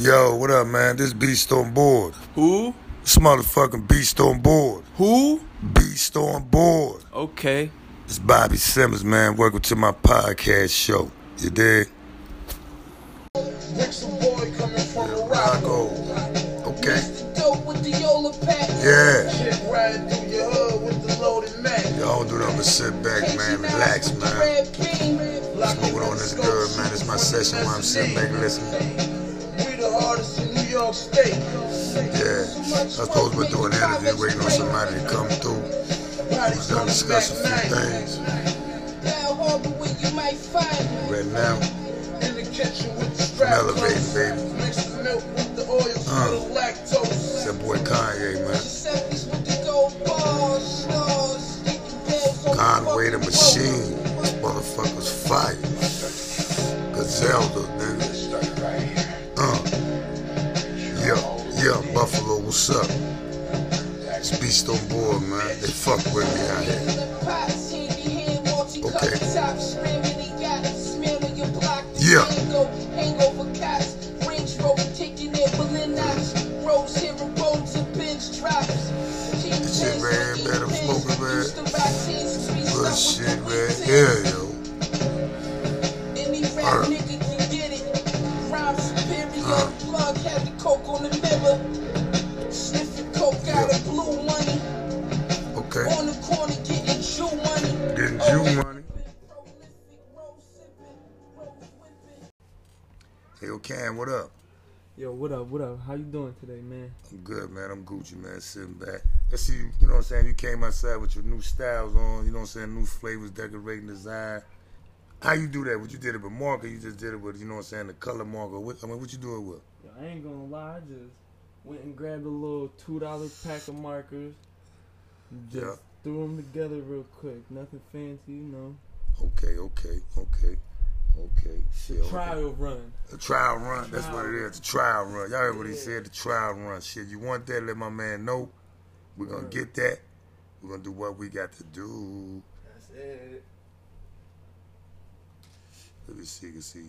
Yo, what up, man? This Beast on board. Who? This motherfucking Beast on board. Who? Beast on board. Okay. It's Bobby Simmons, man. Welcome to my podcast show. You dig? Nixon boy coming from Morocco. Morocco. Okay. Dope with the Yola pack. Yeah. Shit riding through your with the loaded Mac. Y'all do nothing but sit back, man. Relax, man. Smoking on this good, man. It's my session where I'm sitting back listening. The in New York State. Yeah. I to be doing an interview, waiting on somebody to come through. We're gonna discuss a few things. Down harbor where you might find. Right now, In the kitchen with the I'm elevating, baby. Mix the milk with the oil Uh. It's lactose. that boy Kanye, man. Selfies with the gold bars, stars, sticking bells on Conway the machine. motherfucker's fire. What's up? It's Beast on board, man. They fuck with me out here. The pots, handy hand, multi-color Okay. tops, the yacht, smell on your block. Yeah. Tango, hangover cots, Range Rover taking their Berlin knots, Rose hero roads and bench drops. shit, man, I'm smoking, man. Good shit, man. Yeah, yo. Alright. nigga can get it. Rhyme superior, Uh. Hey, yo, Cam, what up? Yo, what up? What up? How you doing today, man? I'm good, man. I'm Gucci, man. Sitting back. Let's see, you know what I'm saying? You came outside with your new styles on, you know what I'm saying? New flavors, decorating design. How you do that? What you did it with marker? You just did it with, you know what I'm saying, the color marker. What, I mean, what you do it with? Yo, I ain't gonna lie. I just went and grabbed a little two dollar pack of markers. Just Yeah. threw them together real quick. Nothing fancy, you know. Okay, okay, okay, okay. Shit, okay. trial run. A trial run. That's what it is. Trial. A trial run. Y'all heard what he said. The trial run. Shit, you want that? Let my man know. We're gonna get that. We're gonna do what we got to do. That's it. Let me see. Let me see.